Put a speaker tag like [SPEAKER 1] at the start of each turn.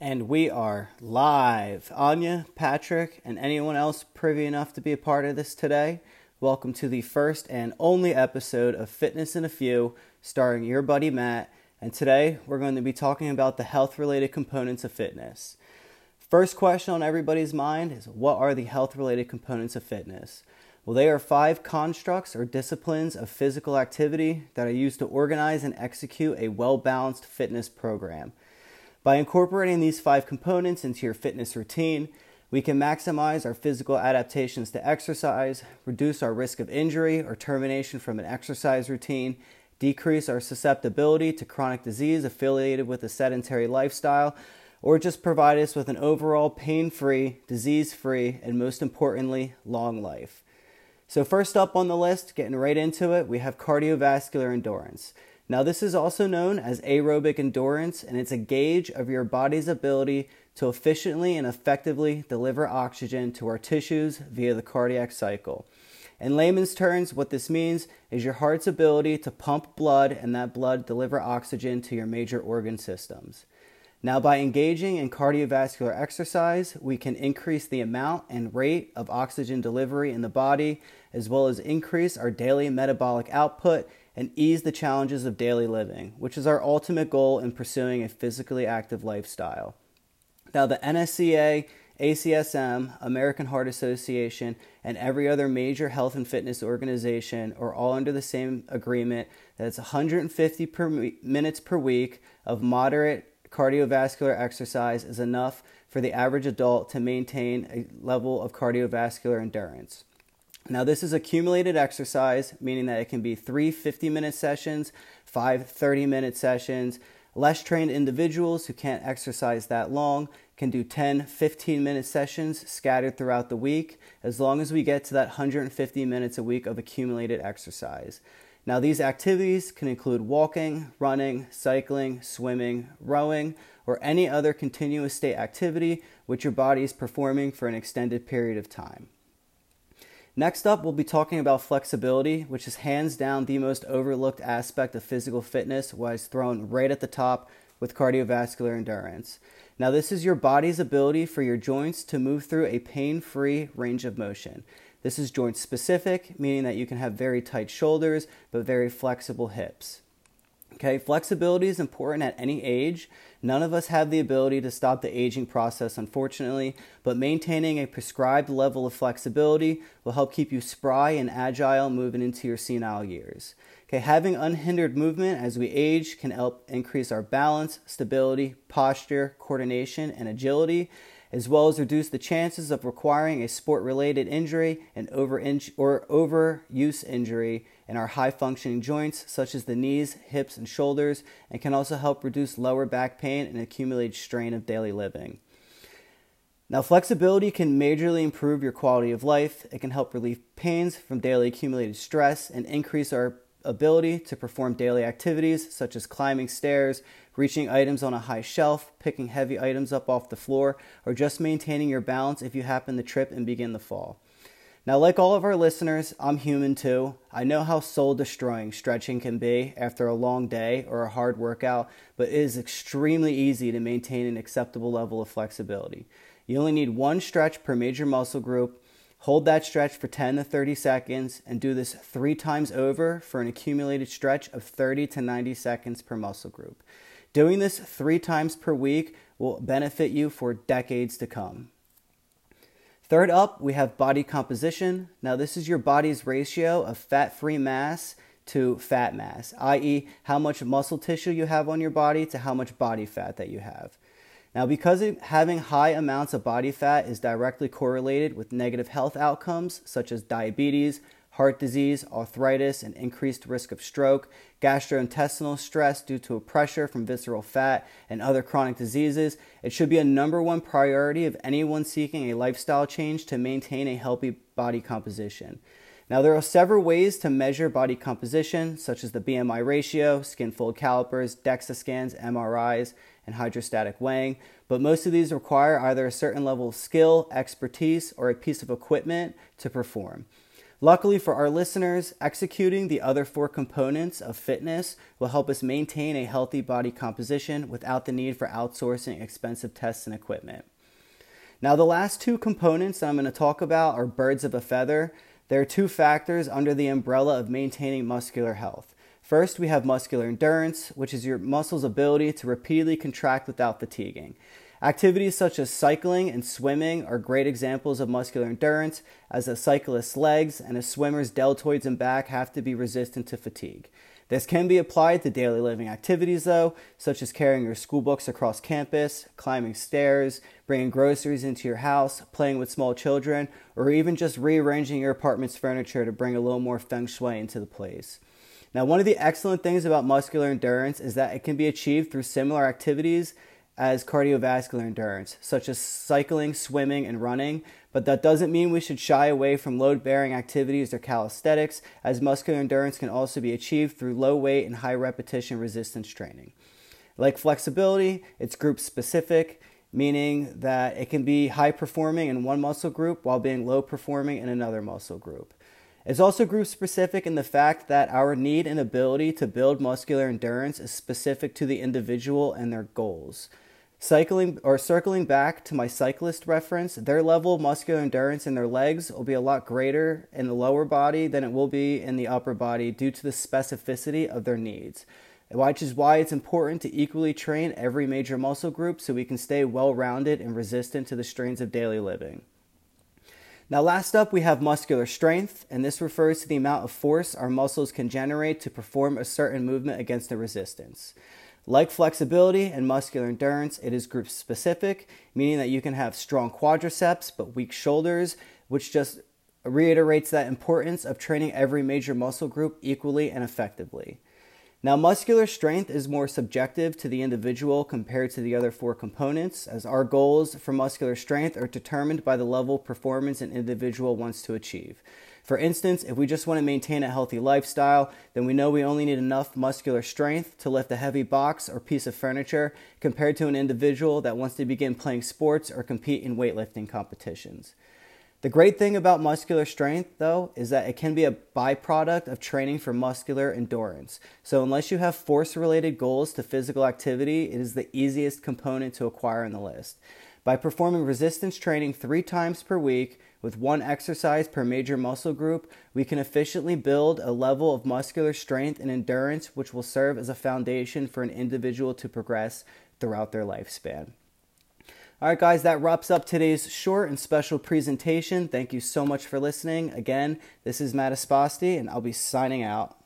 [SPEAKER 1] And we are live. Anya, Patrick, and anyone else privy enough to be a part of this today, welcome to the first and only episode of Fitness in a Few, starring your buddy Matt. And today we're going to be talking about the health related components of fitness. First question on everybody's mind is what are the health related components of fitness? Well, they are five constructs or disciplines of physical activity that are used to organize and execute a well balanced fitness program. By incorporating these five components into your fitness routine, we can maximize our physical adaptations to exercise, reduce our risk of injury or termination from an exercise routine, decrease our susceptibility to chronic disease affiliated with a sedentary lifestyle, or just provide us with an overall pain free, disease free, and most importantly, long life. So, first up on the list, getting right into it, we have cardiovascular endurance. Now, this is also known as aerobic endurance, and it's a gauge of your body's ability to efficiently and effectively deliver oxygen to our tissues via the cardiac cycle. In layman's terms, what this means is your heart's ability to pump blood and that blood deliver oxygen to your major organ systems. Now, by engaging in cardiovascular exercise, we can increase the amount and rate of oxygen delivery in the body, as well as increase our daily metabolic output and ease the challenges of daily living, which is our ultimate goal in pursuing a physically active lifestyle. Now, the NSCA, ACSM, American Heart Association, and every other major health and fitness organization are all under the same agreement that it's 150 per minutes per week of moderate cardiovascular exercise is enough for the average adult to maintain a level of cardiovascular endurance. Now, this is accumulated exercise, meaning that it can be three 50 minute sessions, five 30 minute sessions. Less trained individuals who can't exercise that long can do 10, 15 minute sessions scattered throughout the week, as long as we get to that 150 minutes a week of accumulated exercise. Now, these activities can include walking, running, cycling, swimming, rowing, or any other continuous state activity which your body is performing for an extended period of time. Next up, we'll be talking about flexibility, which is hands down the most overlooked aspect of physical fitness, why it's thrown right at the top with cardiovascular endurance. Now, this is your body's ability for your joints to move through a pain free range of motion. This is joint specific, meaning that you can have very tight shoulders but very flexible hips. Okay, flexibility is important at any age. None of us have the ability to stop the aging process, unfortunately, but maintaining a prescribed level of flexibility will help keep you spry and agile moving into your senile years. Okay, having unhindered movement as we age can help increase our balance, stability, posture, coordination, and agility, as well as reduce the chances of requiring a sport related injury and over or overuse injury in our high functioning joints, such as the knees, hips, and shoulders, and can also help reduce lower back pain and accumulated strain of daily living. Now, flexibility can majorly improve your quality of life. It can help relieve pains from daily accumulated stress and increase our ability to perform daily activities such as climbing stairs, reaching items on a high shelf, picking heavy items up off the floor, or just maintaining your balance if you happen to trip and begin to fall. Now, like all of our listeners, I'm human too. I know how soul destroying stretching can be after a long day or a hard workout, but it is extremely easy to maintain an acceptable level of flexibility. You only need one stretch per major muscle group. Hold that stretch for 10 to 30 seconds and do this three times over for an accumulated stretch of 30 to 90 seconds per muscle group. Doing this three times per week will benefit you for decades to come. Third up, we have body composition. Now, this is your body's ratio of fat free mass to fat mass, i.e., how much muscle tissue you have on your body to how much body fat that you have. Now, because having high amounts of body fat is directly correlated with negative health outcomes such as diabetes, heart disease, arthritis, and increased risk of stroke, gastrointestinal stress due to a pressure from visceral fat, and other chronic diseases, it should be a number one priority of anyone seeking a lifestyle change to maintain a healthy body composition. Now, there are several ways to measure body composition, such as the BMI ratio, skin fold calipers, DEXA scans, MRIs, and hydrostatic weighing, but most of these require either a certain level of skill, expertise, or a piece of equipment to perform. Luckily for our listeners, executing the other four components of fitness will help us maintain a healthy body composition without the need for outsourcing expensive tests and equipment. Now, the last two components I'm going to talk about are birds of a feather. There are two factors under the umbrella of maintaining muscular health. First, we have muscular endurance, which is your muscle's ability to repeatedly contract without fatiguing. Activities such as cycling and swimming are great examples of muscular endurance, as a cyclist's legs and a swimmer's deltoids and back have to be resistant to fatigue. This can be applied to daily living activities, though, such as carrying your school books across campus, climbing stairs, bringing groceries into your house, playing with small children, or even just rearranging your apartment's furniture to bring a little more feng shui into the place. Now, one of the excellent things about muscular endurance is that it can be achieved through similar activities as cardiovascular endurance, such as cycling, swimming, and running, but that doesn't mean we should shy away from load bearing activities or calisthenics, as muscular endurance can also be achieved through low weight and high repetition resistance training. Like flexibility, it's group specific, meaning that it can be high performing in one muscle group while being low performing in another muscle group. It's also group specific in the fact that our need and ability to build muscular endurance is specific to the individual and their goals. Cycling or circling back to my cyclist reference, their level of muscular endurance in their legs will be a lot greater in the lower body than it will be in the upper body due to the specificity of their needs. Which is why it's important to equally train every major muscle group so we can stay well rounded and resistant to the strains of daily living. Now, last up, we have muscular strength, and this refers to the amount of force our muscles can generate to perform a certain movement against a resistance. Like flexibility and muscular endurance, it is group specific, meaning that you can have strong quadriceps but weak shoulders, which just reiterates that importance of training every major muscle group equally and effectively. Now, muscular strength is more subjective to the individual compared to the other four components, as our goals for muscular strength are determined by the level of performance an individual wants to achieve. For instance, if we just want to maintain a healthy lifestyle, then we know we only need enough muscular strength to lift a heavy box or piece of furniture compared to an individual that wants to begin playing sports or compete in weightlifting competitions. The great thing about muscular strength, though, is that it can be a byproduct of training for muscular endurance. So, unless you have force related goals to physical activity, it is the easiest component to acquire in the list. By performing resistance training three times per week, with one exercise per major muscle group, we can efficiently build a level of muscular strength and endurance which will serve as a foundation for an individual to progress throughout their lifespan. All right, guys, that wraps up today's short and special presentation. Thank you so much for listening. Again, this is Matt Esposti, and I'll be signing out.